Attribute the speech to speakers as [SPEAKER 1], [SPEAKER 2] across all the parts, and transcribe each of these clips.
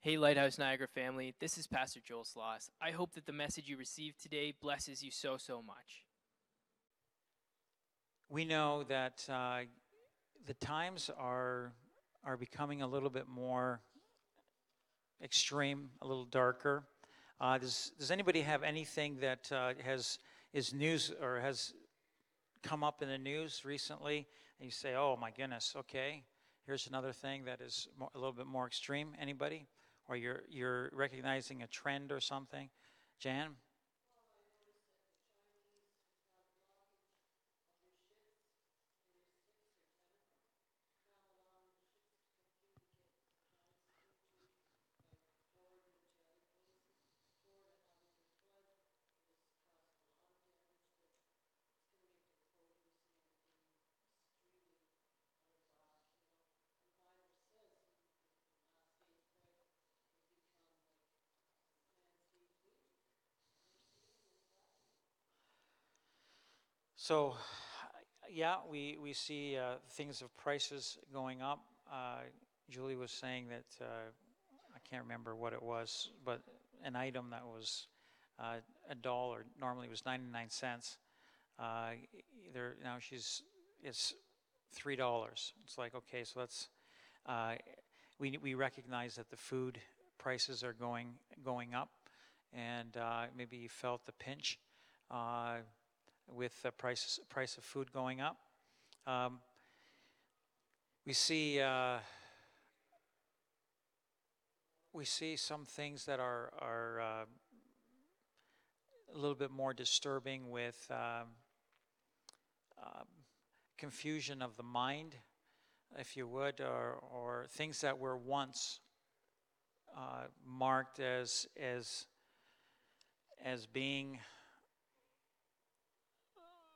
[SPEAKER 1] Hey, Lighthouse Niagara family, this is Pastor Joel Sloss. I hope that the message you received today blesses you so, so much.
[SPEAKER 2] We know that uh, the times are, are becoming a little bit more extreme, a little darker. Uh, does, does anybody have anything that uh, has is news or has come up in the news recently? And you say, "Oh my goodness, okay, here's another thing that is more, a little bit more extreme." Anybody? Or you're you're recognizing a trend or something? Jan? So, yeah, we, we see uh, things of prices going up. Uh, Julie was saying that, uh, I can't remember what it was, but an item that was uh, a dollar, normally was 99 cents. Uh, either now she's, it's $3. It's like, okay, so that's, uh, we, we recognize that the food prices are going, going up, and maybe you felt the pinch with the price, price of food going up. Um, we see uh, we see some things that are are uh, a little bit more disturbing with um, confusion of the mind, if you would, or or things that were once uh, marked as as as being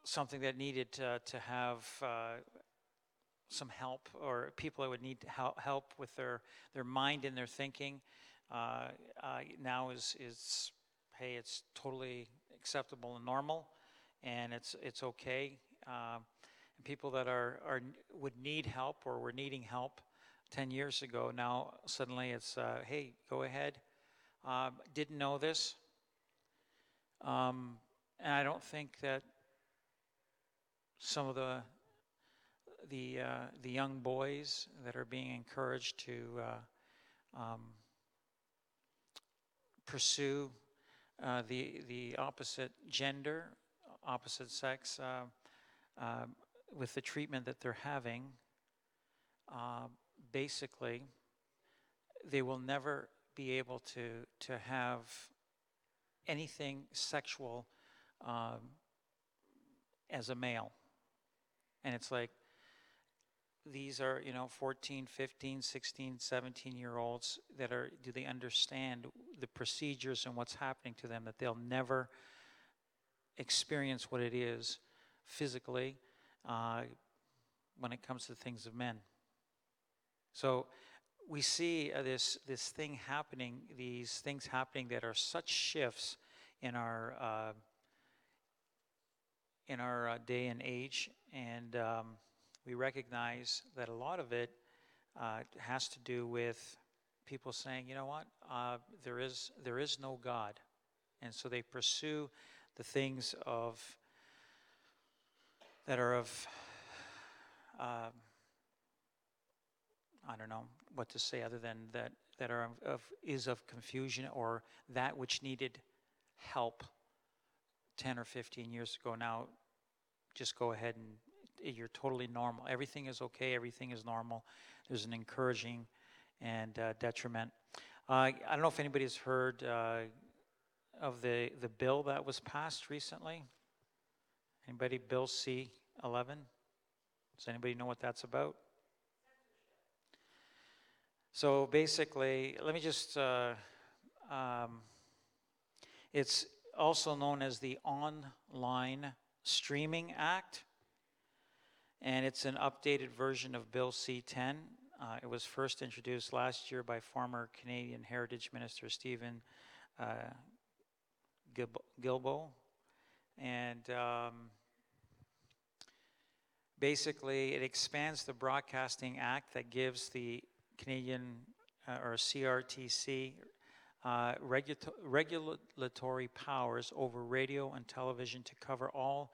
[SPEAKER 2] something that needed to, to have uh, some help or people that would need help with their, their mind and their thinking uh, uh, now is, is hey it's totally acceptable and normal and it's, it's okay. Um, and people that are, are would need help or were needing help 10 years ago now suddenly it's uh, hey go ahead. Um, didn't know this. Um, and i don't think that some of the the uh, the young boys that are being encouraged to uh, um, pursue uh, the the opposite gender, opposite sex, uh, uh, with the treatment that they're having. Uh, basically, they will never be able to to have anything sexual um, as a male and it's like, these are, you know, 14, 15, 16, 17 year olds that are, do they understand the procedures and what's happening to them that they'll never experience what it is physically uh, when it comes to things of men? So we see uh, this, this thing happening, these things happening that are such shifts in our. Uh, in our uh, day and age, and um, we recognize that a lot of it uh, has to do with people saying, you know what, uh, there is there is no God, and so they pursue the things of that are of um, I don't know what to say other than that that are of, of is of confusion or that which needed help 10 or 15 years ago. Now just go ahead and you're totally normal. Everything is okay. Everything is normal. There's an encouraging and uh, detriment. Uh, I don't know if anybody's heard uh, of the, the bill that was passed recently. Anybody? Bill C 11? Does anybody know what that's about? So basically, let me just, uh, um, it's also known as the Online Streaming Act, and it's an updated version of Bill C 10. Uh, it was first introduced last year by former Canadian Heritage Minister Steven uh, Guilbeault. And um, basically, it expands the Broadcasting Act that gives the Canadian uh, or CRTC uh, regulato- regulatory powers over radio and television to cover all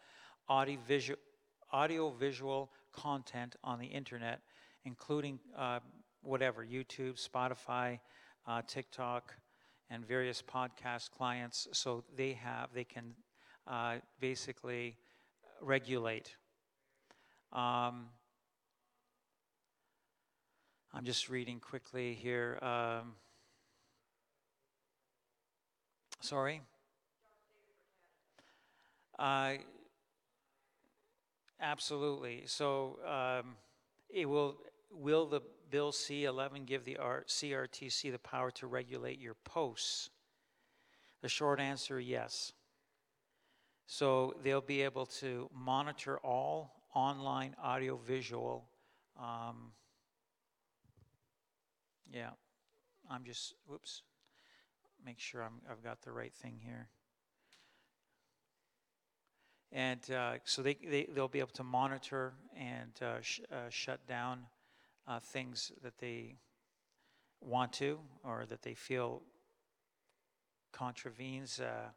[SPEAKER 2] audiovisual, audiovisual content on the internet, including uh, whatever YouTube, Spotify, uh, TikTok, and various podcast clients. So they have they can uh, basically regulate. Um, I'm just reading quickly here. Um, sorry. Uh, absolutely. So um, it will will the bill C11 give the R- CRTC the power to regulate your posts? The short answer yes. So they'll be able to monitor all online audiovisual. Um, yeah, I'm just, whoops, make sure I'm, I've got the right thing here. And uh, so they, they, they'll be able to monitor and uh, sh- uh, shut down uh, things that they want to or that they feel contravenes. Uh,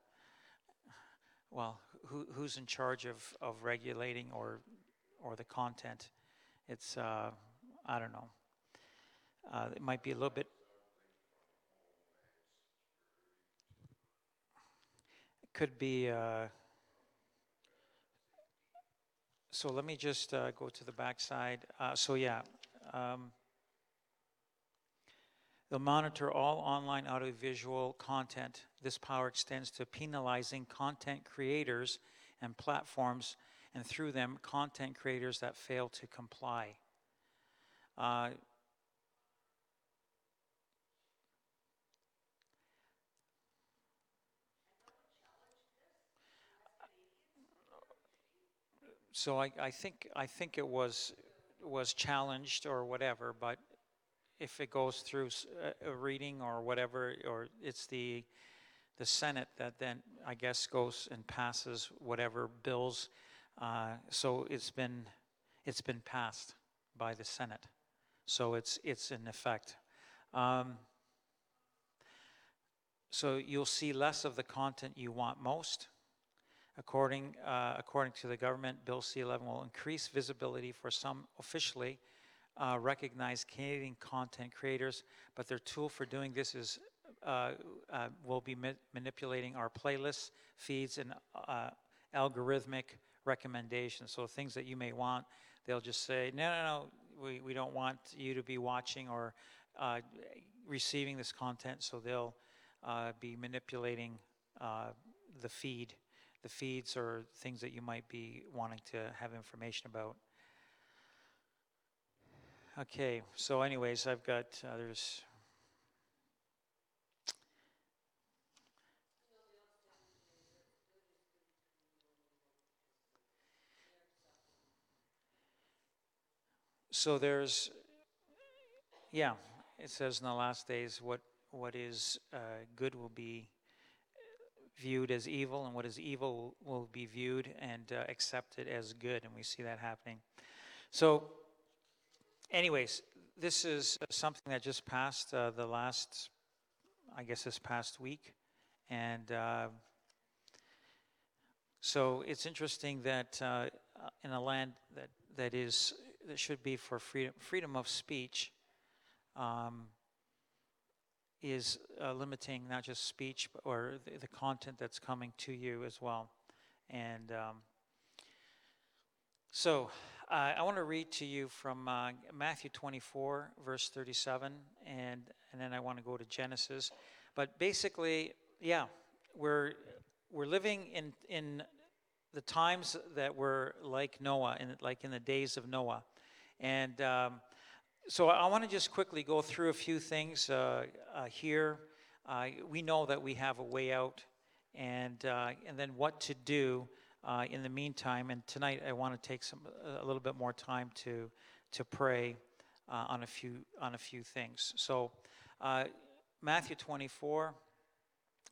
[SPEAKER 2] well, who, who's in charge of, of regulating or or the content? It's uh, I don't know. It might be a little bit. Could be. Uh, so let me just uh, go to the backside. Uh, so yeah, um, they'll monitor all online audiovisual content. This power extends to penalizing content creators and platforms, and through them, content creators that fail to comply. Uh, so I, I think I think it was was challenged or whatever, but if it goes through a reading or whatever, or it's the the Senate that then I guess goes and passes whatever bills. Uh, so it's been it's been passed by the Senate, so it's it's in effect. Um, so you'll see less of the content you want most. According, uh, according to the government, Bill C 11 will increase visibility for some officially uh, recognized Canadian content creators, but their tool for doing this is uh, uh will be ma- manipulating our playlists, feeds, and uh, algorithmic recommendations. So things that you may want, they'll just say, no, no, no, we, we don't want you to be watching or uh, receiving this content. So they'll be manipulating the feed the feeds or things that you might be wanting to have information about. Okay, so anyways, I've got, uh, there's, so there's, yeah, it says in the last days what, what is uh, good will be viewed as evil, and what is evil will be viewed and uh, accepted as good, and we see that happening. So, anyways, this is something that just passed uh, the last, I guess, this past week, and uh, so it's interesting that uh, in a land that that is that should be for freedom freedom of speech. Um, is uh, limiting not just speech but, or the, the, content that's coming to you as well. And um, so uh, I want to read to you from uh, Matthew 24, verse 37, and, and then I want to go to Genesis. But basically, yeah, we're, we're living in, in the times that were like Noah, in, like in the days of Noah. And um, so I want to just quickly go through a few things uh, uh, here. Uh, we know that we have a way out, and uh, and then what to do uh, in the meantime. And tonight I want to take some a little bit more time to to pray uh, on a few on a few things. So Matthew 24,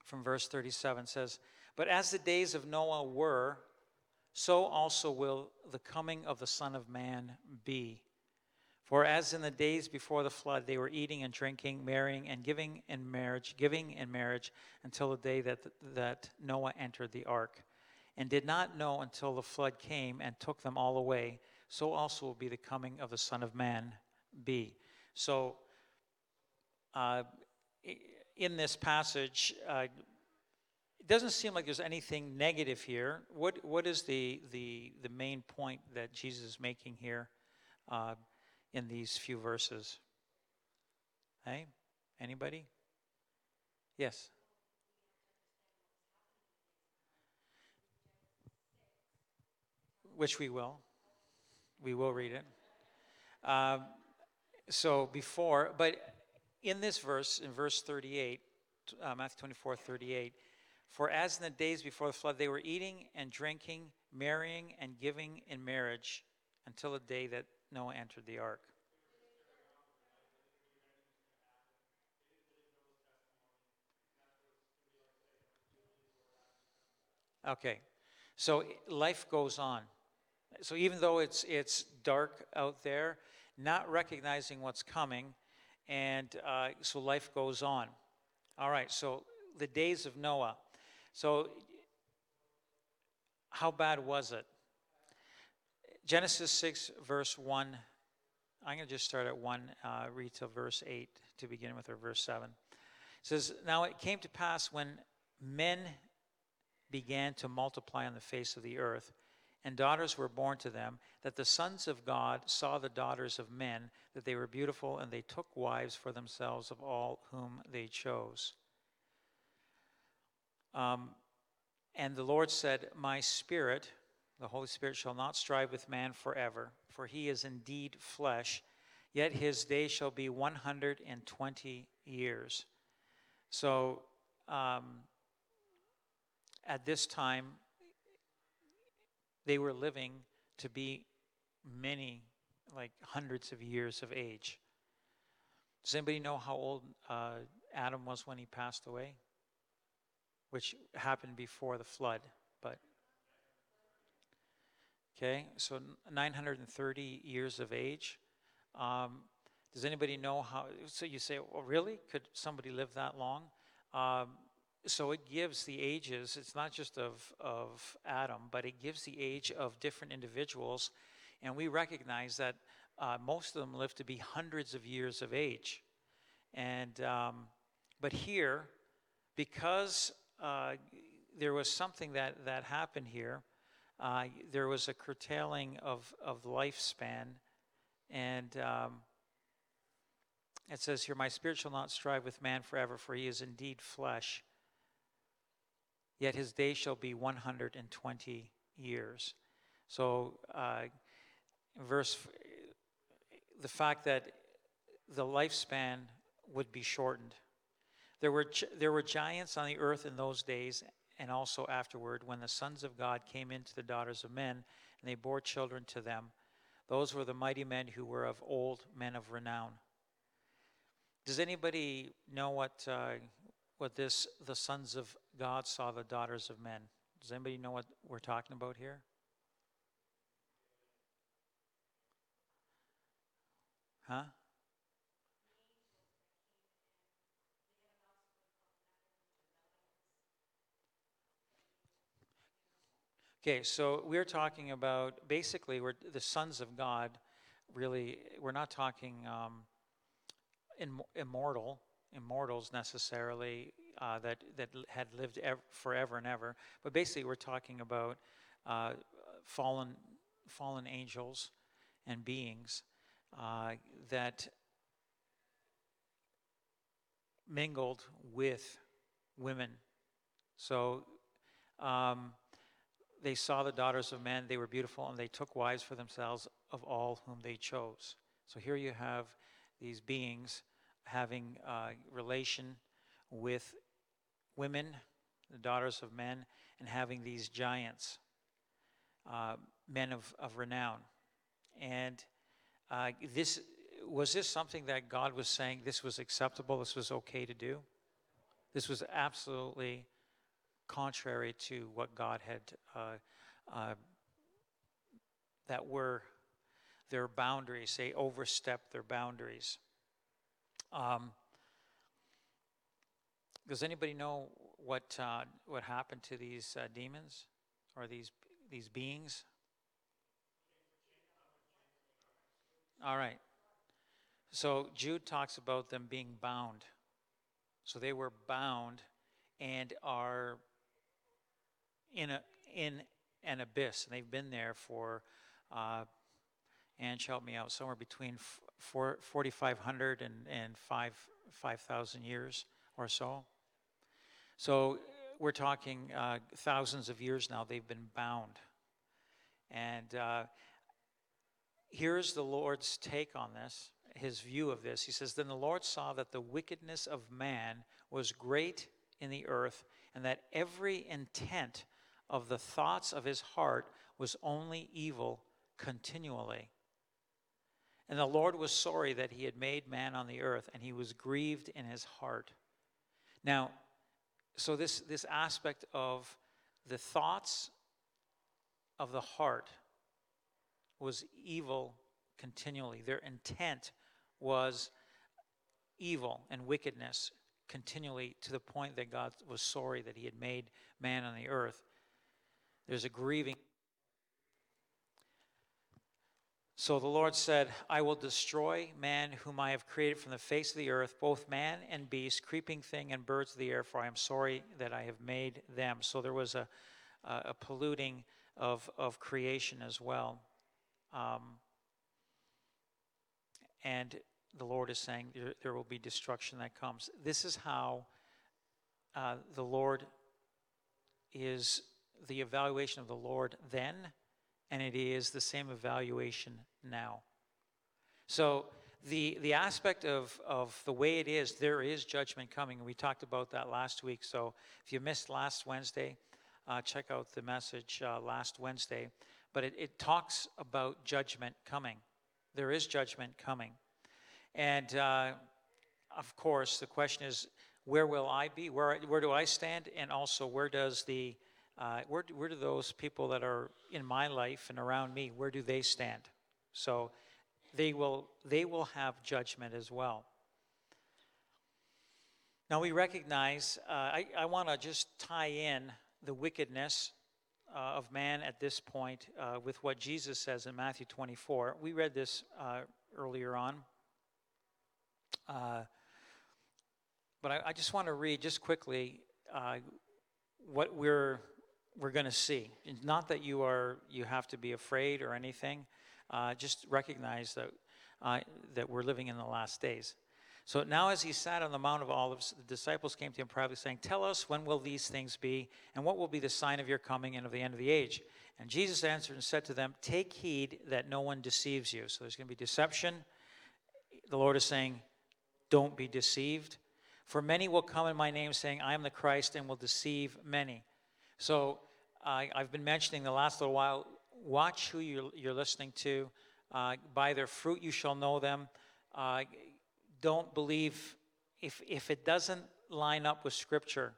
[SPEAKER 2] from verse 37 says, "But as the days of Noah were, so also will the coming of the Son of Man be." For as in the days before the flood, they were eating and drinking, marrying and giving in marriage, giving in marriage, until the day that, that Noah entered the ark, and did not know until the flood came and took them all away. So also will be the coming of the Son of Man be. So, uh, in this passage, uh, it doesn't seem like there's anything negative here. What, what is the, the, the main point that Jesus is making here? Uh, in these few verses? Hey, anybody? Yes. Which we will. We will read it. Um, so before, but in this verse, in verse 38, uh, Matthew 24, 38, for as in the days before the flood, they were eating and drinking, marrying and giving in marriage until the day that Noah entered the ark. Okay, so life goes on. So even though it's it's dark out there, not recognizing what's coming, and uh, so life goes on. All right, so the days of Noah. So how bad was it? Genesis 6, verse 1. I'm going to just start at 1, uh, read to verse 8 to begin with, or verse 7. It says, Now it came to pass when men began to multiply on the face of the earth, and daughters were born to them, that the sons of God saw the daughters of men, that they were beautiful, and they took wives for themselves of all whom they chose. Um, and the Lord said, My spirit the Holy Spirit shall not strive with man forever, for he is indeed flesh, yet his day shall be 120 years. So um, at this time, they were living to be many, like hundreds of years of age. Does anybody know how old uh, Adam was when he passed away? Which happened before the flood, but Okay, so 930 years of age. Um, does anybody know how? So you say, well, really? Could somebody live that long? Um, so it gives the ages, it's not just of, of Adam, but it gives the age of different individuals. And we recognize that uh, most of them live to be hundreds of years of age. And, um, but here, because uh, there was something that, that happened here, uh, there was a curtailing of, of lifespan. And um, it says here, My spirit shall not strive with man forever, for he is indeed flesh. Yet his day shall be 120 years. So, uh, verse, the fact that the lifespan would be shortened. There were, there were giants on the earth in those days, and also afterward, when the sons of God came into the daughters of men, and they bore children to them. Those were the mighty men who were of old, men of renown. Does anybody know what, uh, what this, the sons of God saw the daughters of men? Does anybody know what we're talking about here? Huh? Okay, so we're talking about basically we're the sons of God. Really, we're not talking um, in, immortal immortals necessarily uh, that that had lived ev- forever and ever, but basically we're talking about uh, fallen fallen angels and beings uh, that mingled with women. So. Um, they saw the daughters of men, they were beautiful, and they took wives for themselves of all whom they chose. So here you have these beings having uh, relation with women, the daughters of men, and having these giants, uh, men of, of renown. And uh, this was this something that God was saying this was acceptable, this was okay to do? This was absolutely contrary to what God had, uh, uh, that were their boundaries, they overstepped their boundaries. Um, does anybody know what, uh, what happened to these uh, demons or these, these beings? All right. So Jude talks about them being bound. So they were bound and are in a in an abyss, and they've been there for. Uh, and help me out, somewhere between four, 4,500 and, and 5,000 5, years or so. So we're talking uh, thousands of years now, they've been bound. And uh, here's the Lord's take on this, his view of this. He says, Then the Lord saw that the wickedness of man was great in the earth, and that every intent of the thoughts of his heart was only evil continually. And the Lord was sorry that he had made man on the earth, and he was grieved in his heart. Now, so this, this aspect of the thoughts of the heart was evil continually. Their intent was evil and wickedness continually to the point that God was sorry that he had made man on the earth. There's a grieving. So the Lord said, I will destroy man whom I have created from the face of the earth, both man and beast, creeping thing and birds of the air, for I am sorry that I have made them. So there was a, a polluting of, of creation as well. Um, and the Lord is saying there, there, will be destruction that comes. This is how uh, the Lord is the evaluation of the Lord then, and it is the same evaluation now. So, the, the aspect of, of the way it is, there is judgment coming. We talked about that last week. So, if you missed last Wednesday, uh, check out the message uh, last Wednesday but it, it talks about judgment coming. There is judgment coming. And uh, of course, the question is where will I be? Where, where do I stand? And also, where does the uh, where, where do those people that are in my life and around me where do they stand so they will they will have judgment as well now we recognize uh, i, I want to just tie in the wickedness uh, of man at this point uh, with what Jesus says in Matthew 24. We read this uh, earlier on. Uh, but I, I, just want to read just quickly uh, what we're we're going to see. It's not that you are you have to be afraid or anything. Uh, just recognize that that we're living in the last days. So now, as he sat on the Mount of Olives, the disciples came to him privately, saying, Tell us, when will these things be? And what will be the sign of your coming and of the end of the age? And Jesus answered and said to them, Take heed that no one deceives you. So there's going to be deception. The Lord is saying, Don't be deceived. For many will come in my name, saying, I am the Christ, and will deceive many. So I've been mentioning the last little while watch who you're, you're listening to. Uh, by their fruit you shall know them. Uh, don't believe if, if it doesn't line up with Scripture.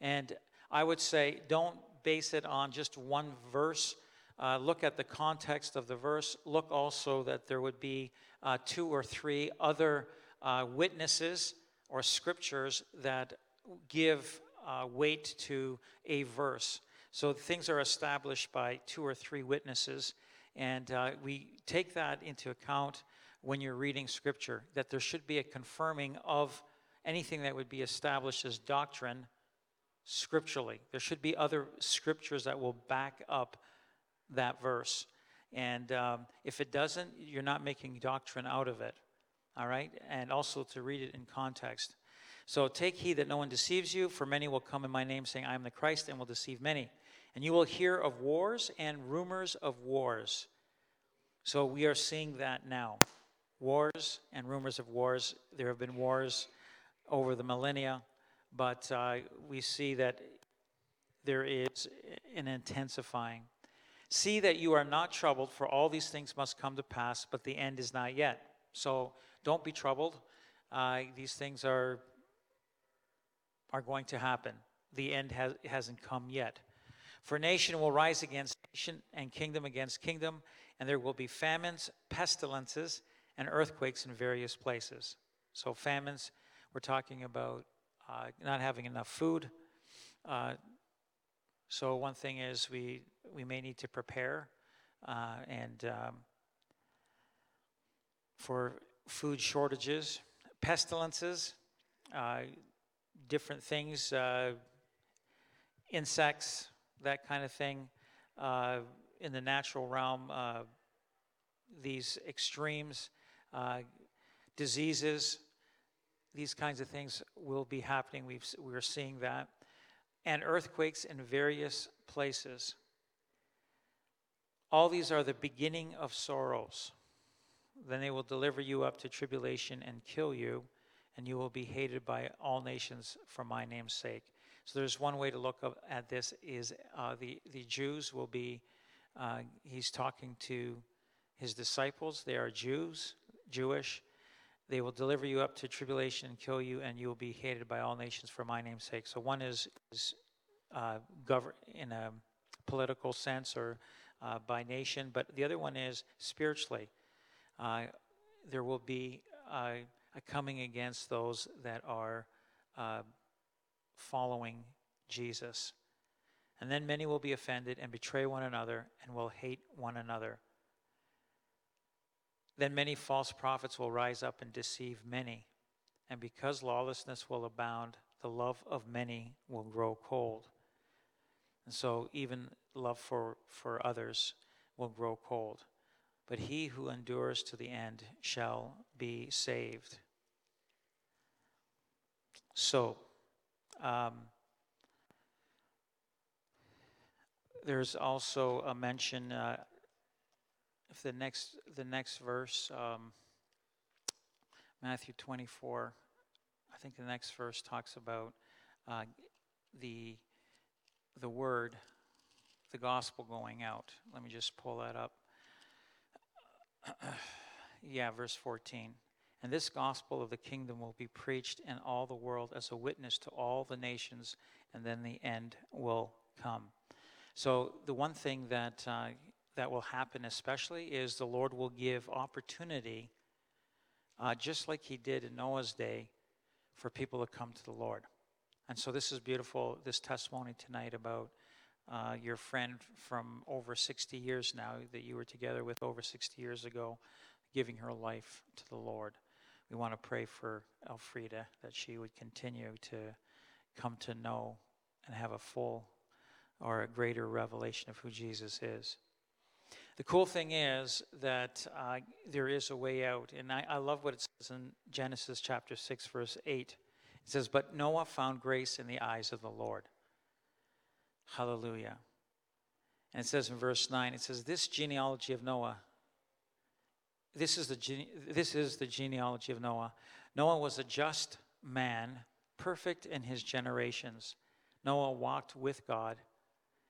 [SPEAKER 2] And I would say don't base it on just one verse. Uh, look at the context of the verse. Look also that there would be uh, two or three other uh, witnesses or scriptures that give uh, weight to a verse. So things are established by two or three witnesses, and uh, we take that into account when you're reading Scripture, that there should be a confirming of anything that would be established as doctrine scripturally. There should be other scriptures that will back up that verse. And um, if it doesn't, you're not making doctrine out of it. All right? And also to read it in context. So take heed that no one deceives you, for many will come in my name, saying, I am the Christ, and will deceive many. And you will hear of wars and rumors of wars. So we are seeing that now wars and rumors of wars. There have been wars over the millennia, but uh, we see that there is an intensifying. See that you are not troubled, for all these things must come to pass, but the end is not yet. So don't be troubled. Uh, these things are, are going to happen. The end has, hasn't come yet. For nation will rise against nation, and kingdom against kingdom, and there will be famines, pestilences, and earthquakes in various places. So, famines, we're talking about uh, not having enough food. Uh, so, one thing is we, we may need to prepare uh, and um, for food shortages, pestilences, uh, different things, uh, insects, that kind of thing. Uh, in the natural realm, uh, these extremes, uh, diseases, these kinds of things will be happening. We've, we're seeing that. And earthquakes in various places. All these are the beginning of sorrows. Then they will deliver you up to tribulation and kill you, and you will be hated by all nations for my name's sake. So there's one way to look at this is uh, the, the Jews will be, uh, he's talking to his disciples. They are Jews, Jewish. They will deliver you up to tribulation and kill you, and you will be hated by all nations for my name's sake. So one is, is uh, govern in a political sense or uh, by nation, but the other one is spiritually. Uh, there will be uh, a coming against those that are uh, following Jesus. And then many will be offended and betray one another and will hate one another. Then many false prophets will rise up and deceive many. And because lawlessness will abound, the love of many will grow cold. And so even love for, for others will grow cold. But he who endures to the end shall be saved. So, um, there's also a mention, uh, if the next, the next verse, um, Matthew 24, I think the next verse talks about uh, the, the word, the gospel going out. Let me just pull that up. yeah, verse 14. And this gospel of the kingdom will be preached in all the world as a witness to all the nations, and then the end will come. So, the one thing that, uh, that will happen, especially, is the Lord will give opportunity, uh, just like He did in Noah's day, for people to come to the Lord. And so, this is beautiful, this testimony tonight about uh, your friend from over 60 years now, that you were together with over 60 years ago, giving her life to the Lord we want to pray for Elfrida that she would continue to come to know and have a full or a greater revelation of who Jesus is. The cool thing is that uh, there is a way out. And I, I love what it says in Genesis chapter 6, verse 8. It says, But Noah found grace in the eyes of the Lord. Hallelujah. And it says in verse 9, it says, This genealogy of Noah this is, the, this is the genealogy of Noah. Noah was a just man, perfect in his generations. Noah walked with God,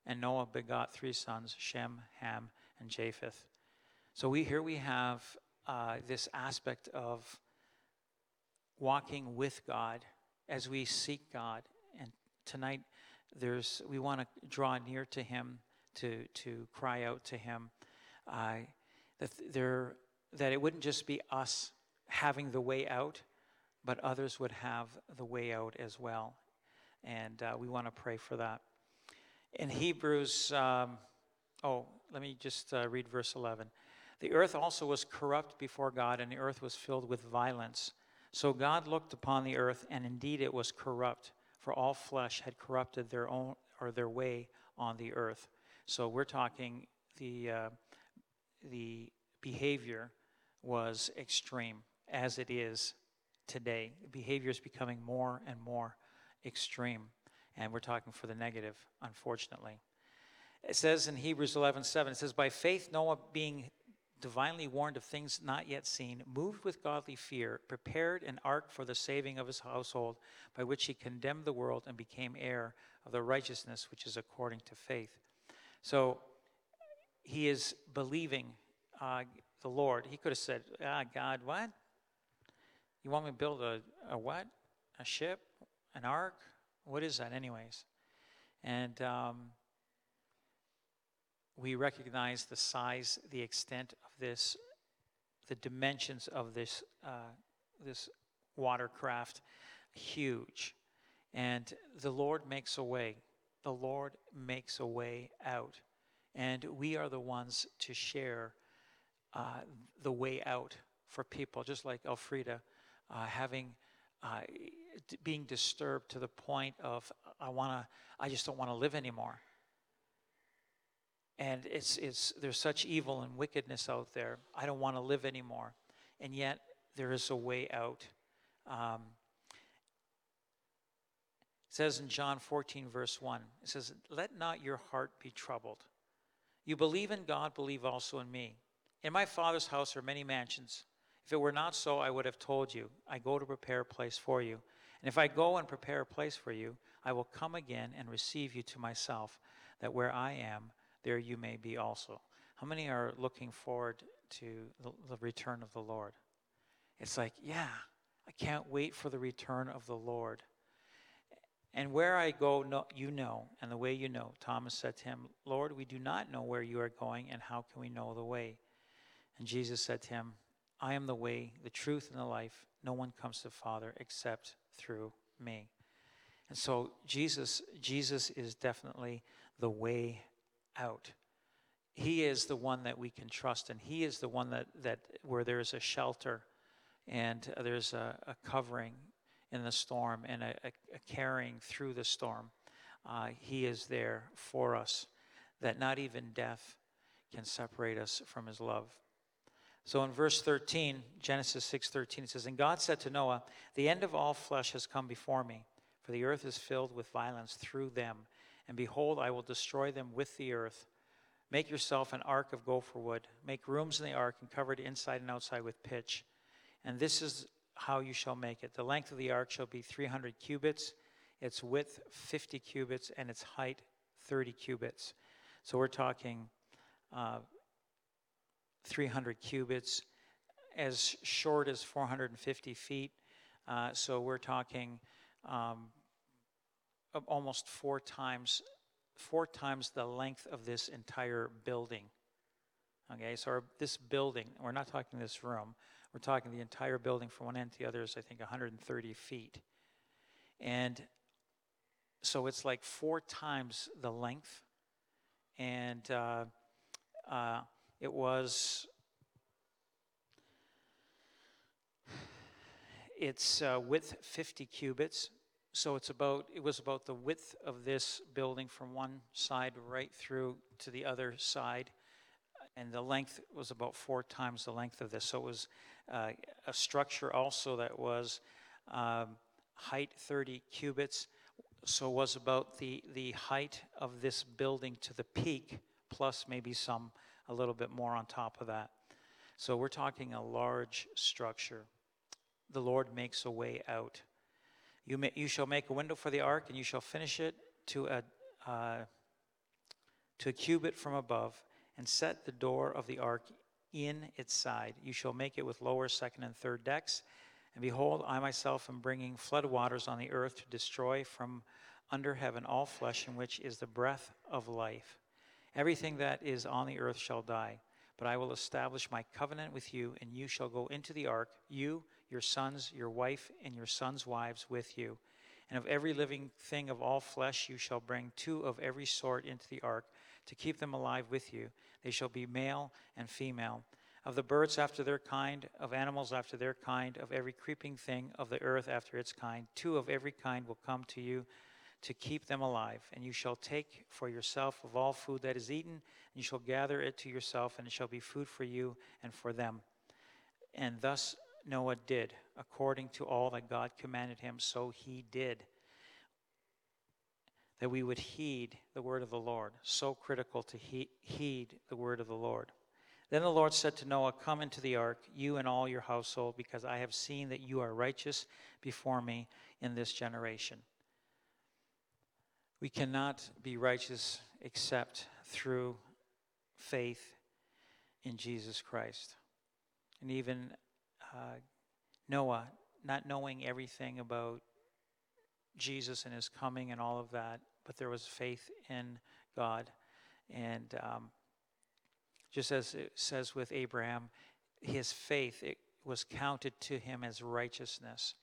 [SPEAKER 2] and Noah begot three sons Shem, Ham, and Japheth. So we, here we have uh, this aspect of walking with God as we seek God. And tonight, there's, we want to draw near to Him, to, to cry out to Him. Uh, that there that it wouldn't just be us having the way out, but others would have the way out as well. And uh, we want to pray for that. In Hebrews, um, oh, let me just uh, read verse 11. The earth also was corrupt before God, and the earth was filled with violence. So God looked upon the earth, and indeed it was corrupt, for all flesh had corrupted their own or their way on the earth. So we're talking the uh, the behavior was extreme, as it is today. Behavior is becoming more and more extreme, and we're talking for the negative, unfortunately. It says in Hebrews 11 7, it says, By faith, Noah, being divinely warned of things not yet seen, moved with godly fear, prepared an ark for the saving of his household, by which he condemned the world and became heir of the righteousness which is according to faith. So he is believing uh, the Lord, he could have said, Ah, God, what? You want me to build a, a what? A ship? An ark? What is that, anyways? And um, we recognize the size, the extent of this, the dimensions of this, uh, this watercraft, huge. And the Lord makes a way. The Lord makes a way out. And we are the ones to share uh, the way out for people, just like Elfrida uh, having. Uh, being disturbed to the point of I want to I just don't want to live anymore. And it's it's there's such evil and wickedness out there. I don't want to live anymore. And yet there is a way out. Um, it says in John 14, verse 1, it says, Let not your heart be troubled. You believe in God, believe also in me. In my Father's house are many mansions. If it were not so, I would have told you, I go to prepare a place for you. And if I go and prepare a place for you, I will come again and receive you to myself, that where I am, there you may be also. How many are looking forward to the, the return of the Lord? It's like, yeah, I can't wait for the return of the Lord. And where I go, no, you know, and the way you know. Thomas said to him, Lord, we do not know where you are going, and how can we know the way? And Jesus said to him, I am the way, the truth, and the life. No one comes to the Father except through me. And so Jesus, Jesus is definitely the way out. He is the one that we can trust, and He is the one that, that where there is a shelter and there's a, a covering in the storm and a, a, a carrying through the storm. Uh, he is there for us, that not even death can separate us from His love. So in verse 13, Genesis 6:13 it says, "And God said to Noah, the end of all flesh has come before me, for the earth is filled with violence through them, and behold, I will destroy them with the earth. Make yourself an ark of gopher wood, make rooms in the ark and cover it inside and outside with pitch. And this is how you shall make it. The length of the ark shall be 300 cubits, its width 50 cubits, and its height 30 cubits. So we're talking uh, 300 cubits, as short as 450 feet. Uh, so we're talking um, almost four times, four times the length of this entire building. Okay, so our, this building, we're not talking this room, we're talking the entire building from one end to the other is, I think, 130 feet. And so it's like four times the length. And uh, uh, it was, it's uh, width 50 cubits. So it's about, it was about the width of this building from one side right through to the other side. And the length was about four times the length of this. So it was uh, a structure also that was um, height 30 cubits. So was about the, the height of this building to the peak, plus maybe some a little bit more on top of that. So we're talking a large structure. The Lord makes a way out. You, may, you shall make a window for the ark, and you shall finish it to a, uh, to a cubit from above, and set the door of the ark in its side. You shall make it with lower, second, and third decks. And behold, I myself am bringing flood waters on the earth to destroy from under heaven all flesh in which is the breath of life. Everything that is on the earth shall die. But I will establish my covenant with you, and you shall go into the ark, you, your sons, your wife, and your sons' wives with you. And of every living thing of all flesh you shall bring two of every sort into the ark, to keep them alive with you. They shall be male and female. Of the birds after their kind, of animals after their kind, of every creeping thing of the earth after its kind, two of every kind will come to you to keep them alive. And you shall take for yourself of all food that is eaten, and you shall gather it to yourself, and it shall be food for you and for them. And thus Noah did, according to all that God commanded him, so he did. That we would heed the word of the Lord. So critical to he- heed the word of the Lord. Then the Lord said to Noah, Come into the ark, you and all your household, because I have seen that you are righteous before me in this generation. We cannot be righteous except through faith in Jesus Christ. And even uh, Noah, not knowing everything about Jesus and his coming and all of that, but there was faith in God. And um, just as it says with Abraham, his faith it was counted to him as righteousness.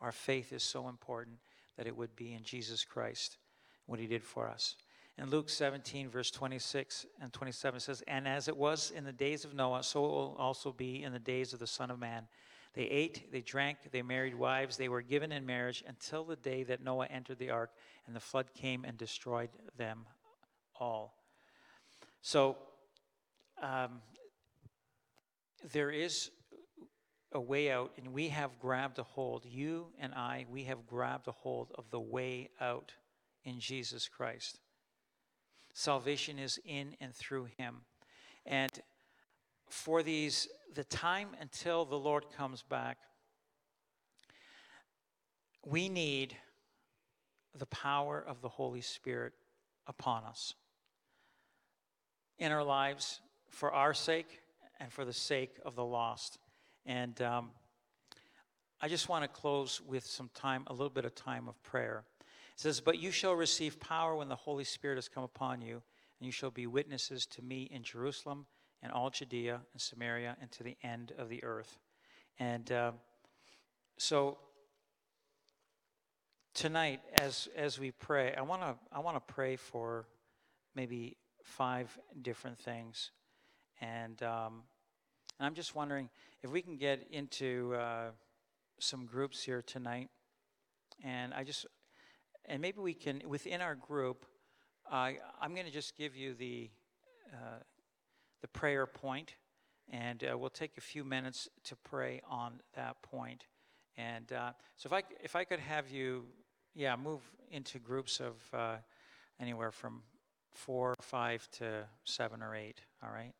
[SPEAKER 2] Our faith is so important that it would be in Jesus Christ, what he did for us. In Luke 17, verse 26 and 27 says, And as it was in the days of Noah, so it will also be in the days of the Son of Man. They ate, they drank, they married wives, they were given in marriage until the day that Noah entered the ark, and the flood came and destroyed them all. So, um, there is a way out, and we have grabbed a hold. You and I, we have grabbed a hold of the way out in Jesus Christ. Salvation is in and through Him. And for these, the time until the Lord comes back, we need the power of the Holy Spirit upon us in our lives for our sake and for the sake of the lost. And um, I just want to close with some time, a little bit of time of prayer. It says, But you shall receive power when the Holy Spirit has come upon you, and you shall be witnesses to me in Jerusalem and all Judea and Samaria and to the end of the earth. And uh, so tonight, as as we pray, I want to I want to pray for maybe five different things, and um, and I'm just wondering if we can get into uh, some groups here tonight, and I just and maybe we can within our group. Uh, I'm going to just give you the uh, the prayer point, and uh, we'll take a few minutes to pray on that point. And uh, so, if I if I could have you, yeah, move into groups of uh, anywhere from four, five to seven or eight. All right.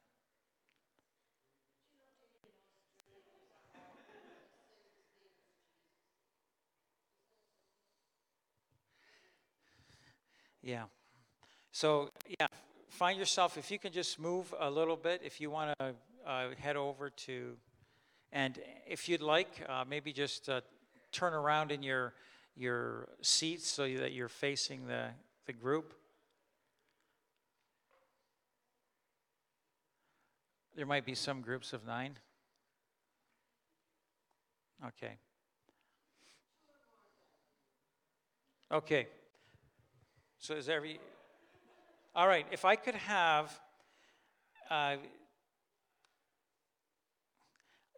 [SPEAKER 2] Yeah. So, yeah, find yourself, if you can just move a little bit, if you want to uh, head over to, and if you'd like, uh, maybe just uh, turn around in your, your seats so that you're facing the, the group. There might be some groups of nine. Okay. Okay. So is every all right, if I could have uh,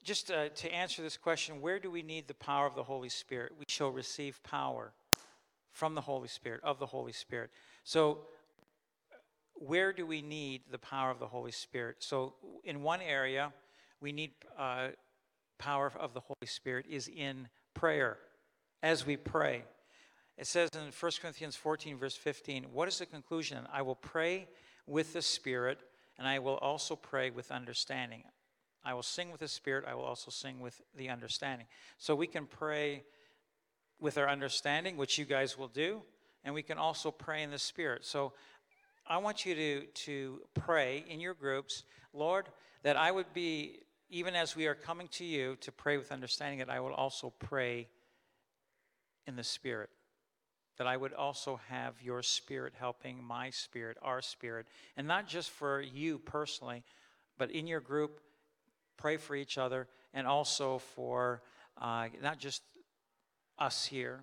[SPEAKER 2] just uh, to answer this question, where do we need the power of the Holy Spirit? We shall receive power from the Holy Spirit, of the Holy Spirit. So, where do we need the power of the Holy Spirit? So, in one area, we need uh, power of the Holy Spirit is in prayer as we pray. It says in 1 Corinthians 14, verse 15, what is the conclusion? I will pray with the Spirit, and I will also pray with understanding. I will sing with the Spirit, I will also sing with the understanding. So we can pray with our understanding, which you guys will do, and we can also pray in the Spirit. So I want you to, to pray in your groups, Lord, that I would be, even as we are coming to you to pray with understanding, that I will also pray in the Spirit that I would also have your spirit helping my spirit, our spirit, and not just for you personally, but in your group, pray for each other, and also for uh, not just us here,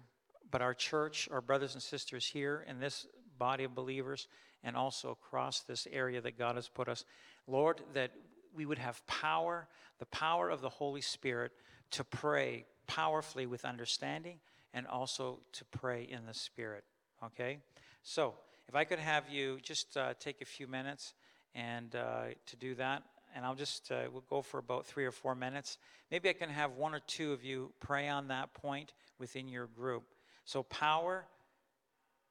[SPEAKER 2] but our church, our brothers and sisters here in this body of believers, and also across this area that God has put us. Lord, that we would have power, the power of the Holy Spirit to pray powerfully with understanding and also to pray in the Spirit. Okay? So, if I could have you just uh, take a few minutes and uh, to do that, and I'll just, uh, we'll go for about three or four minutes. Maybe I can have one or two of you pray on that point within your group. So, power,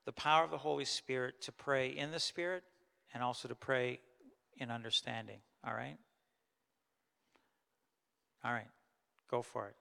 [SPEAKER 2] the power of the Holy Spirit to pray in the Spirit and also to pray in understanding. All right? All right. Go for it.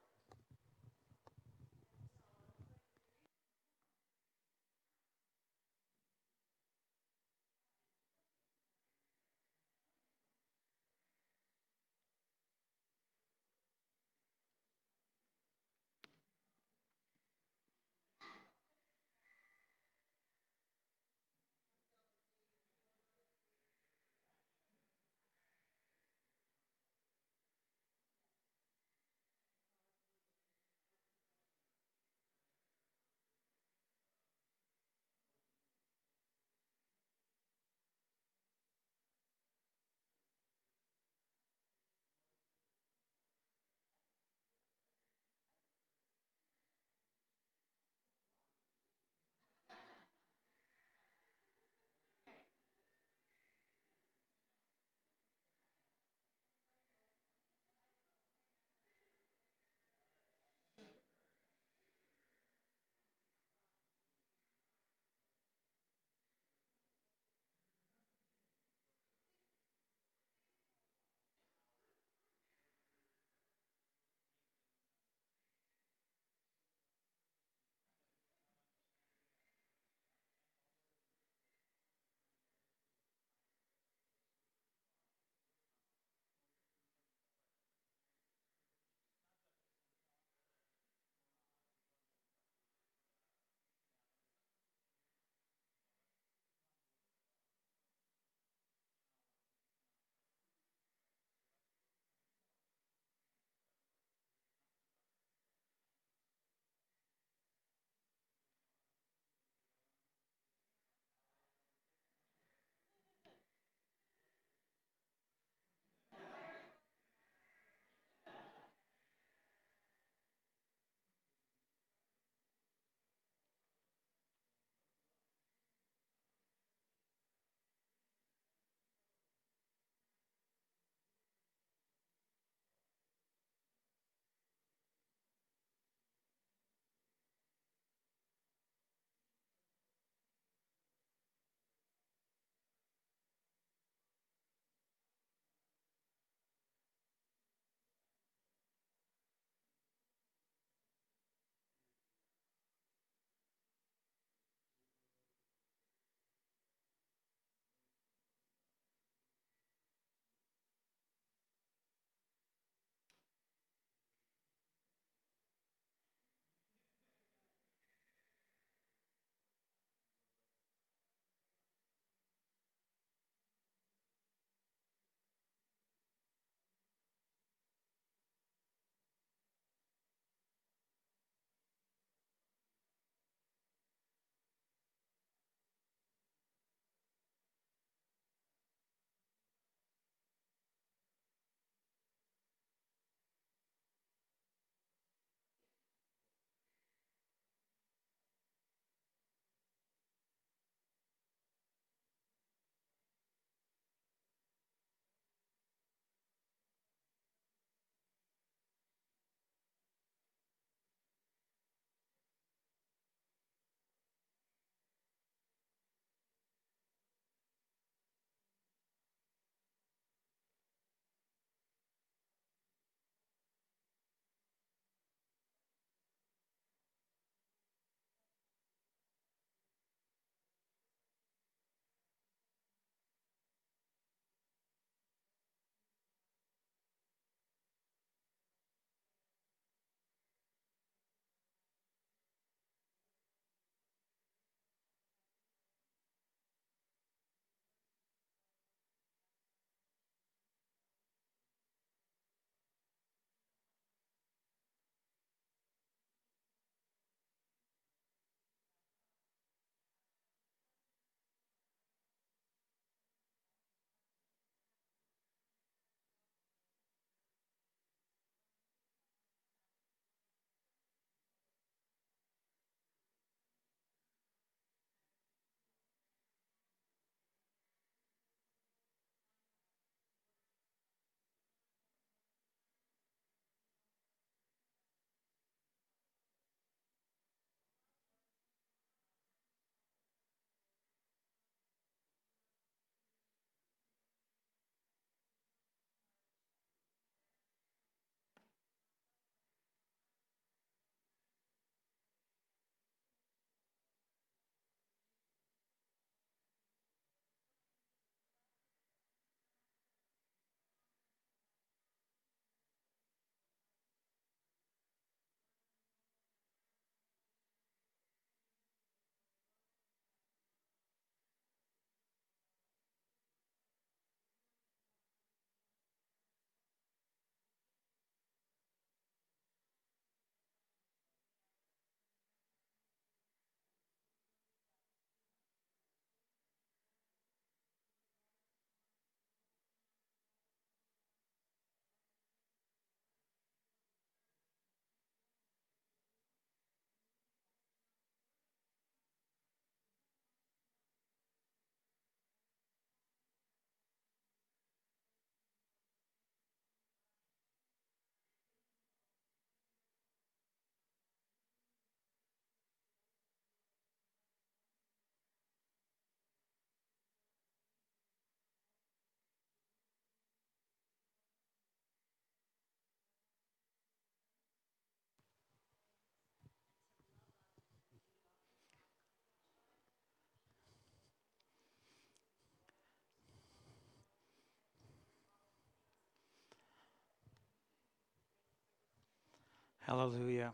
[SPEAKER 2] Hallelujah.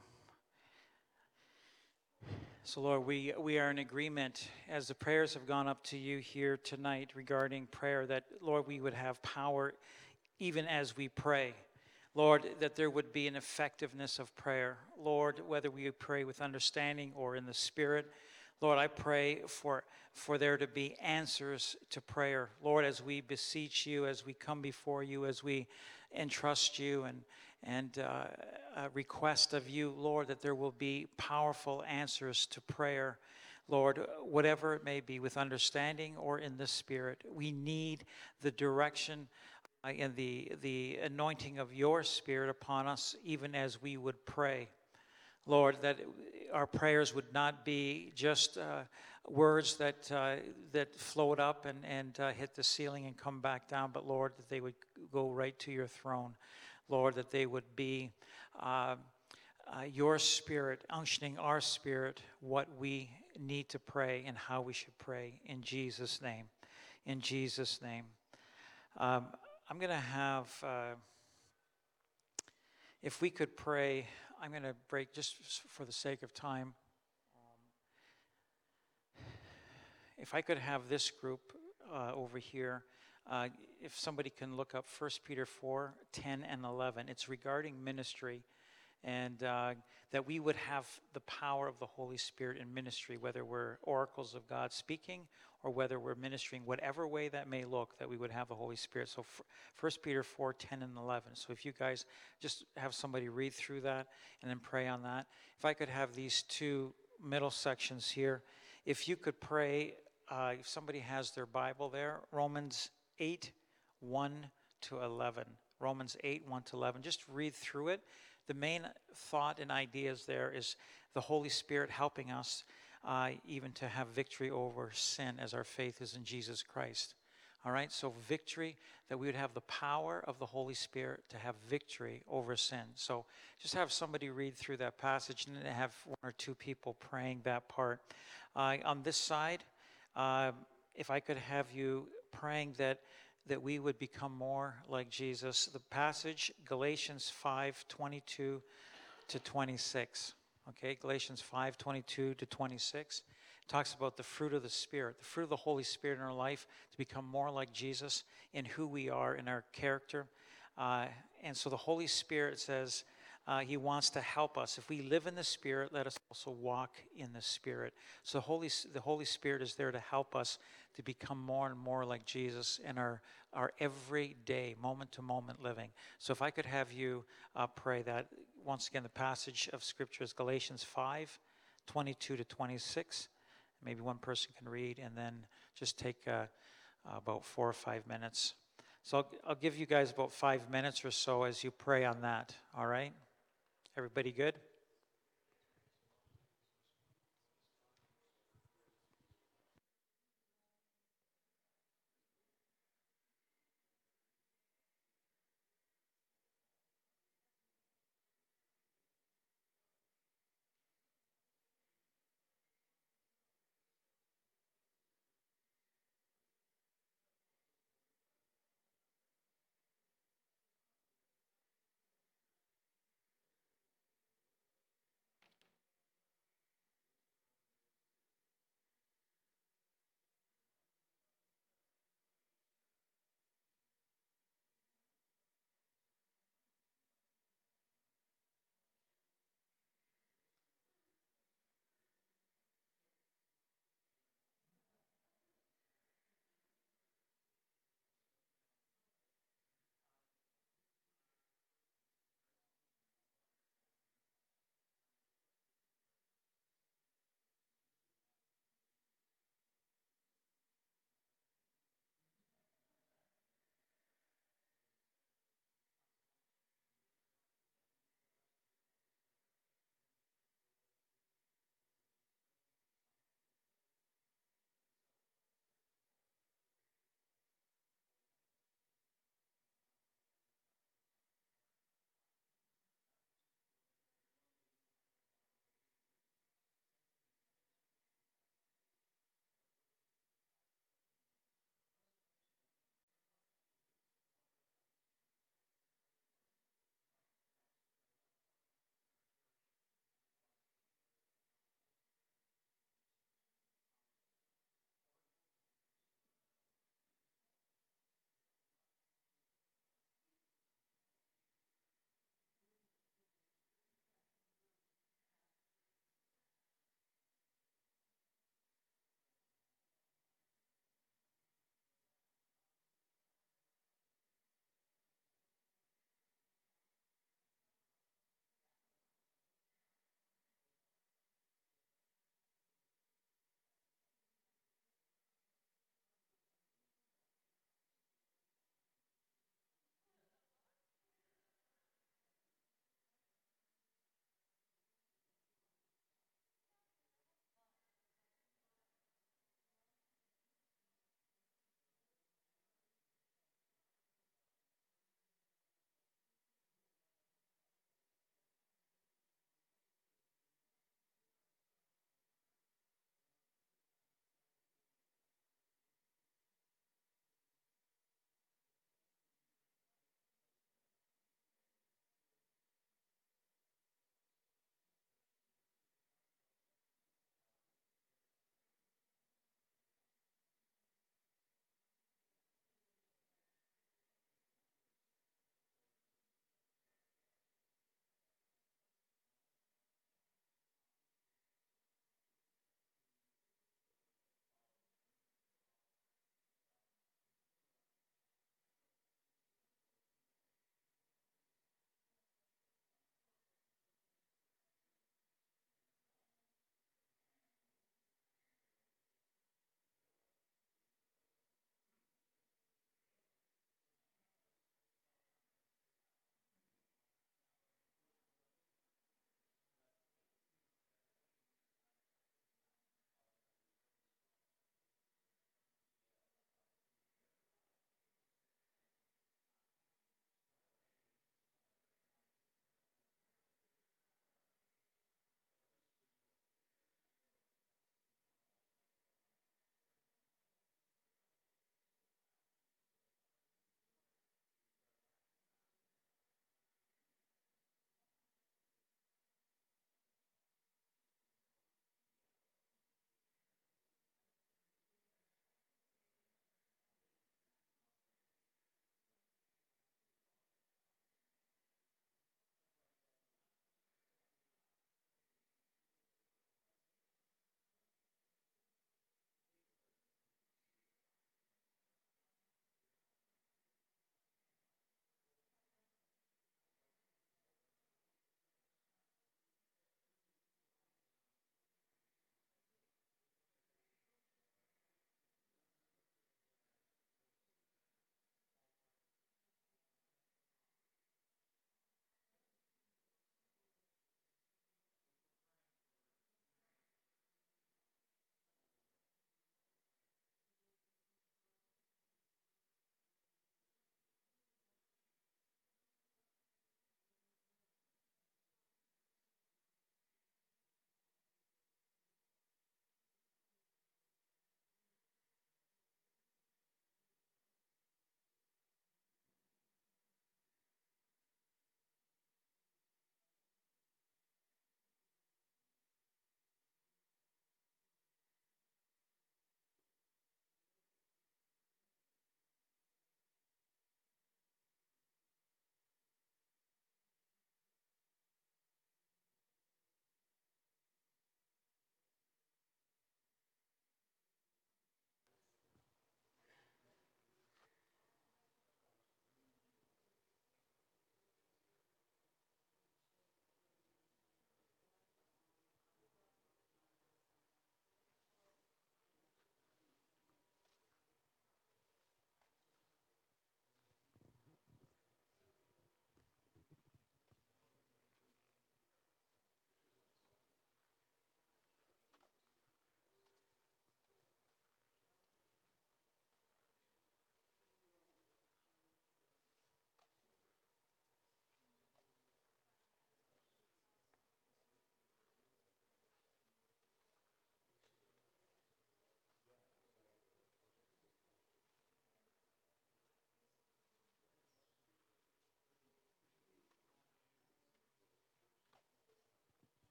[SPEAKER 2] So, Lord, we, we are in agreement as the prayers have gone up to you here tonight regarding prayer, that, Lord, we would have power even as we pray. Lord, that there would be an effectiveness of prayer. Lord, whether we pray with understanding or in the Spirit, Lord, I pray for, for there to be answers to prayer. Lord, as we beseech you, as we come before you, as we entrust you and, and uh, request of you, Lord, that there will be powerful answers to prayer. Lord, whatever it may be, with understanding or in the Spirit, we need the direction uh, and the, the anointing of your Spirit upon us, even as we would pray. Lord, that our prayers would not be just uh, words that, uh, that float up and, and uh, hit the ceiling and come back down, but Lord, that they would go right to your throne. Lord, that they would be uh, uh, your spirit, unctioning our spirit, what we need to pray and how we should pray. In Jesus' name. In Jesus' name. Um, I'm going to have, uh, if we could pray, I'm going to break just for the sake of time. Um, if I could have this group uh, over here. Uh, if somebody can look up 1 Peter 4 10 and 11, it's regarding ministry and uh, that we would have the power of the Holy Spirit in ministry, whether we're oracles of God speaking or whether we're ministering, whatever way that may look, that we would have the Holy Spirit. So, 1 Peter 4 10 and 11. So, if you guys just have somebody read through that and then pray on that. If I could have these two middle sections here, if you could pray, uh, if somebody has their Bible there, Romans 8 1 to 11. Romans 8, 1 to 11. Just read through it. The main thought and ideas there is the Holy Spirit helping us uh, even to have victory over sin as our faith is in Jesus Christ. All right, so victory, that we would have the power of the Holy Spirit to have victory over sin. So just have somebody read through that passage and have one or two people praying that part. Uh, on this side, uh, if I could have you praying that that we would become more like Jesus. The passage, Galatians 5 22 to 26. Okay, Galatians 5 22 to 26 talks about the fruit of the Spirit, the fruit of the Holy Spirit in our life to become more like Jesus in who we are, in our character. Uh, and so the Holy Spirit says, uh, he wants to help us. If we live in the Spirit, let us also walk in the Spirit. So the Holy, the Holy Spirit is there to help us to become more and more like Jesus in our, our everyday, moment to moment living. So if I could have you uh, pray that, once again, the passage of Scripture is Galatians 5 22 to 26. Maybe one person can read, and then just take uh, about four or five minutes. So I'll, I'll give you guys about five minutes or so as you pray on that, all right? Everybody good?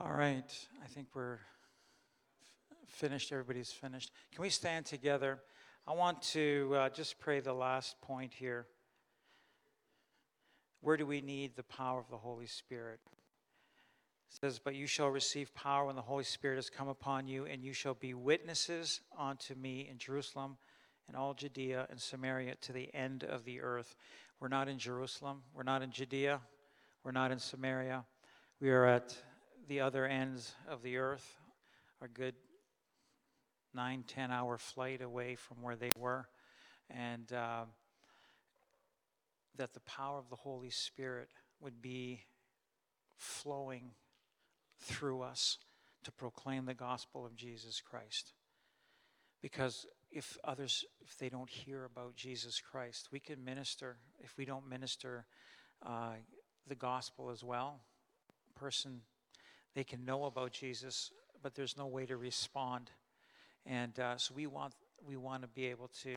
[SPEAKER 2] All right, I think we're finished. Everybody's finished. Can we stand together? I want to uh, just pray the last point here. Where do we need the power of the Holy Spirit? It says, But you shall receive power when the Holy Spirit has come upon you, and you shall be witnesses unto me in Jerusalem and all Judea and Samaria to the end of the earth. We're not in Jerusalem, we're not in Judea, we're not in Samaria. We are at the other ends of the earth, a good nine, ten hour flight away from where they were. And uh, that the power of the Holy Spirit would be flowing through us to proclaim the gospel of Jesus Christ. Because if others, if they don't hear about Jesus Christ, we can minister. If we don't minister uh, the gospel as well, person, they can know about Jesus, but there's no way to respond. And uh, so we want we want to be able to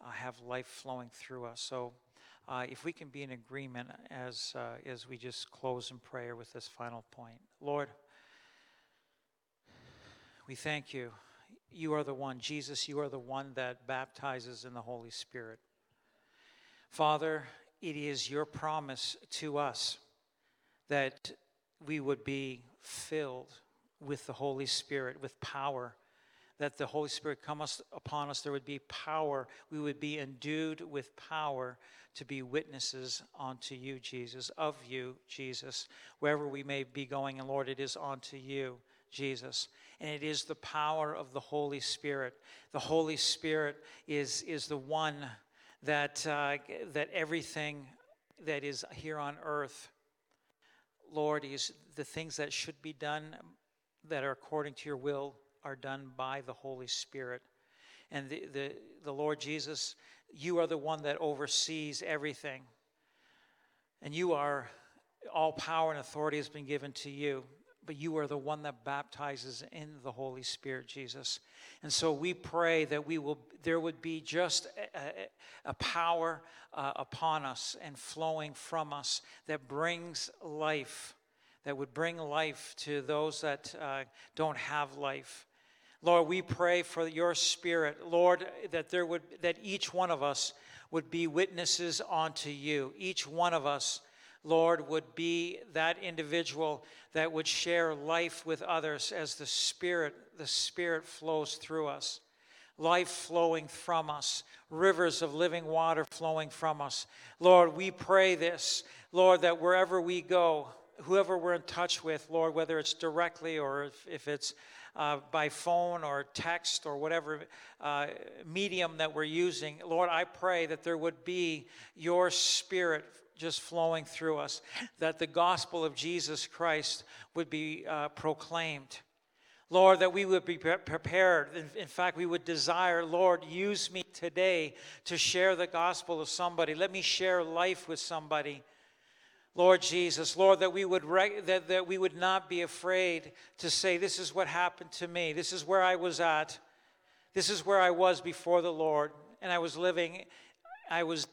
[SPEAKER 2] uh, have life flowing through us. So uh, if we can be in agreement as uh, as we just close in prayer with this final point, Lord, we thank you. You are the one, Jesus. You are the one that baptizes in the Holy Spirit. Father, it is your promise to us that we would be filled with the Holy Spirit, with power, that the Holy Spirit come us, upon us, there would be power. We would be endued with power to be witnesses unto you, Jesus, of you, Jesus, wherever we may be going. And Lord, it is unto you, Jesus. And it is the power of the Holy Spirit. The Holy Spirit is, is the one that, uh, that everything that is here on earth Lord, is the things that should be done that are according to your will are done by the Holy Spirit. And the, the, the Lord Jesus, you are the one that oversees everything. And you are, all power and authority has been given to you but you are the one that baptizes in the Holy Spirit, Jesus. And so we pray that we will, there would be just a, a power uh, upon us and flowing from us that brings life, that would bring life to those that uh, don't have life. Lord, we pray for your spirit, Lord, that there would, that each one of us would be witnesses unto you. Each one of us Lord, would be that individual that would share life with others as the Spirit, the Spirit flows through us. Life flowing from us, rivers of living water flowing from us. Lord, we pray this, Lord, that wherever we go, whoever we're in touch with, Lord, whether it's directly or if, if it's uh, by phone or text or whatever uh, medium that we're using, Lord, I pray that there would be your spirit just flowing through us, that the gospel of Jesus Christ would be uh, proclaimed. Lord, that we would be prepared. In fact, we would desire, Lord, use me today to share the gospel of somebody. Let me share life with somebody. Lord Jesus, Lord, that we would that, that we would not be afraid to say, This is what happened to me. This is where I was at. This is where I was before the Lord. And I was living, I was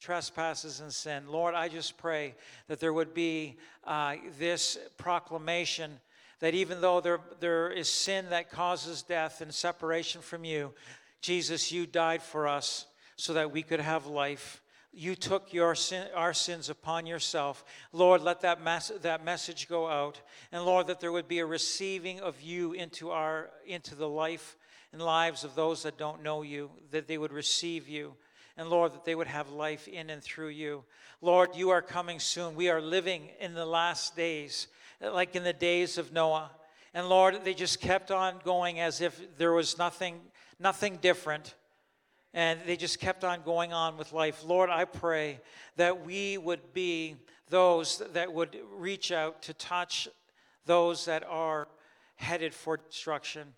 [SPEAKER 2] trespasses and sin. Lord, I just pray that there would be uh, this proclamation that even though there, there is sin that causes death and separation from you, Jesus, you died for us so that we could have life. You took your sin, our sins upon yourself. Lord, let that, mes- that message go out. And Lord, that there would be a receiving of you into, our, into the life and lives of those that don't know you, that they would receive you and Lord, that they would have life in and through you. Lord, you are coming soon. We are living in the last days, like in the days of Noah. And Lord, they just kept on going as if there was nothing, nothing different. And they just kept on going on with life. Lord, I pray that we would be those that would reach out to touch those that are headed for destruction.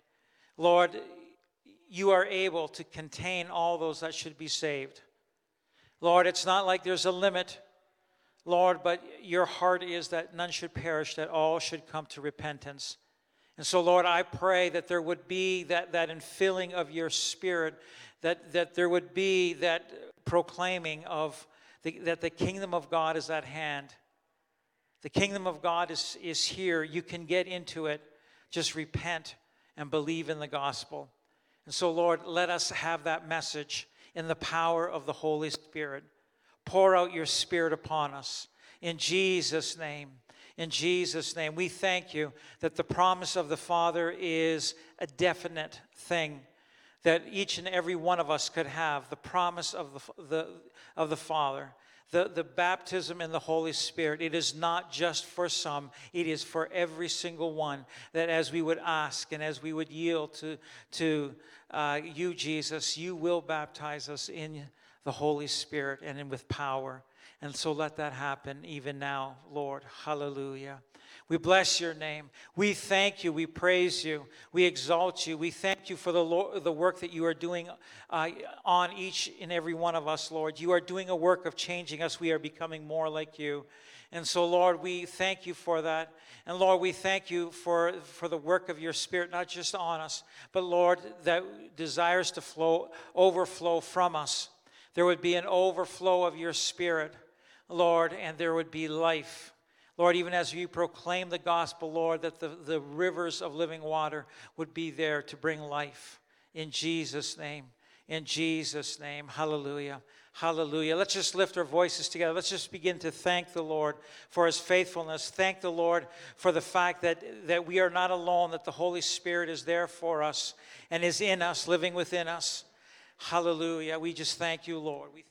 [SPEAKER 2] Lord, you are able to contain all those that should be saved. Lord, it's not like there's a limit, Lord, but your heart is that none should perish, that all should come to repentance. And so, Lord, I pray that there would be that, that infilling of your spirit, that, that there would be that proclaiming of the, that the kingdom of God is at hand, The kingdom of God is, is here. You can get into it. Just repent and believe in the gospel. And so, Lord, let us have that message in the power of the Holy Spirit. Pour out your Spirit upon us. In Jesus' name. In Jesus' name. We thank you that the promise of the Father is a definite thing that each and every one of us could have the promise of the, the, of the Father. The, the baptism in the Holy Spirit, it is not just for some, it is for every single one. That as we would ask and as we would yield to, to uh, you, Jesus, you will baptize us in the Holy Spirit and in, with power. And so let that happen even now, Lord. Hallelujah. We bless your name. We thank you. We praise you. We exalt you. We thank you for the, Lord, the work that you are doing uh, on each and every one of us, Lord. You are doing a work of changing us. We are becoming more like you. And so, Lord, we thank you for that. And Lord, we thank you for, for the work of your Spirit, not just on us, but Lord, that desires to flow, overflow from us. There would be an overflow of your Spirit, Lord, and there would be life. Lord, even as you proclaim the gospel, Lord, that the, the rivers of living water would be there to bring life. In Jesus' name. In Jesus' name. Hallelujah. Hallelujah. Let's just lift our voices together. Let's just begin to thank the Lord for his faithfulness. Thank the Lord for the fact that, that we are not alone, that the Holy Spirit is there for us and is in us, living within us. Hallelujah. We just thank you, Lord. We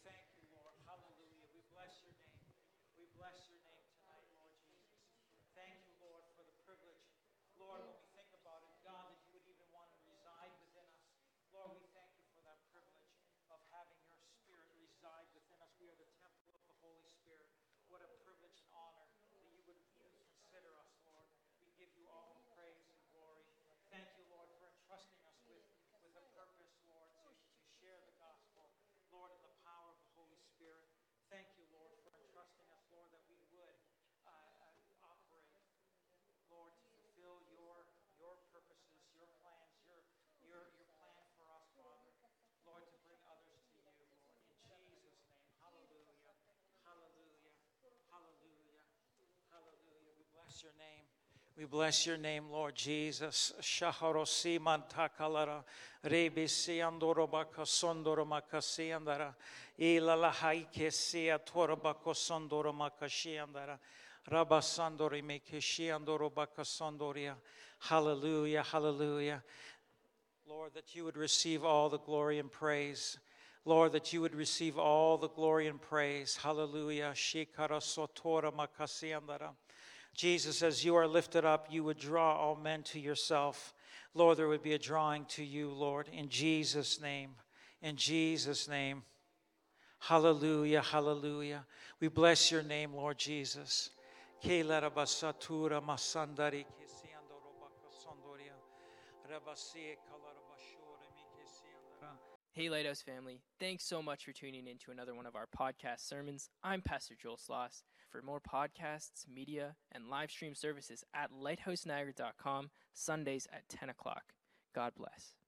[SPEAKER 2] your name. We bless your name, Lord Jesus. Shaharosi mantakalara rebisi andorobaka sondoromakasi andara ilalahaike sia torobako sondoromakashi andara rabasandori mekishi andorobaka sondoria. Hallelujah, hallelujah. Lord, that you would receive all the glory and praise. Lord, that you would receive all the glory and praise. Hallelujah. Shikara sotora makasi andara. Jesus, as you are lifted up, you would draw all men to yourself. Lord, there would be a drawing to you, Lord, in Jesus' name. In Jesus' name. Hallelujah, hallelujah. We bless your name, Lord Jesus.
[SPEAKER 1] Hey, Lighthouse family. Thanks so much for tuning in to another one of our podcast sermons. I'm Pastor Joel Sloss for more podcasts, media, and live stream services at lighthouseniagara.com Sundays at 10 o'clock. God bless.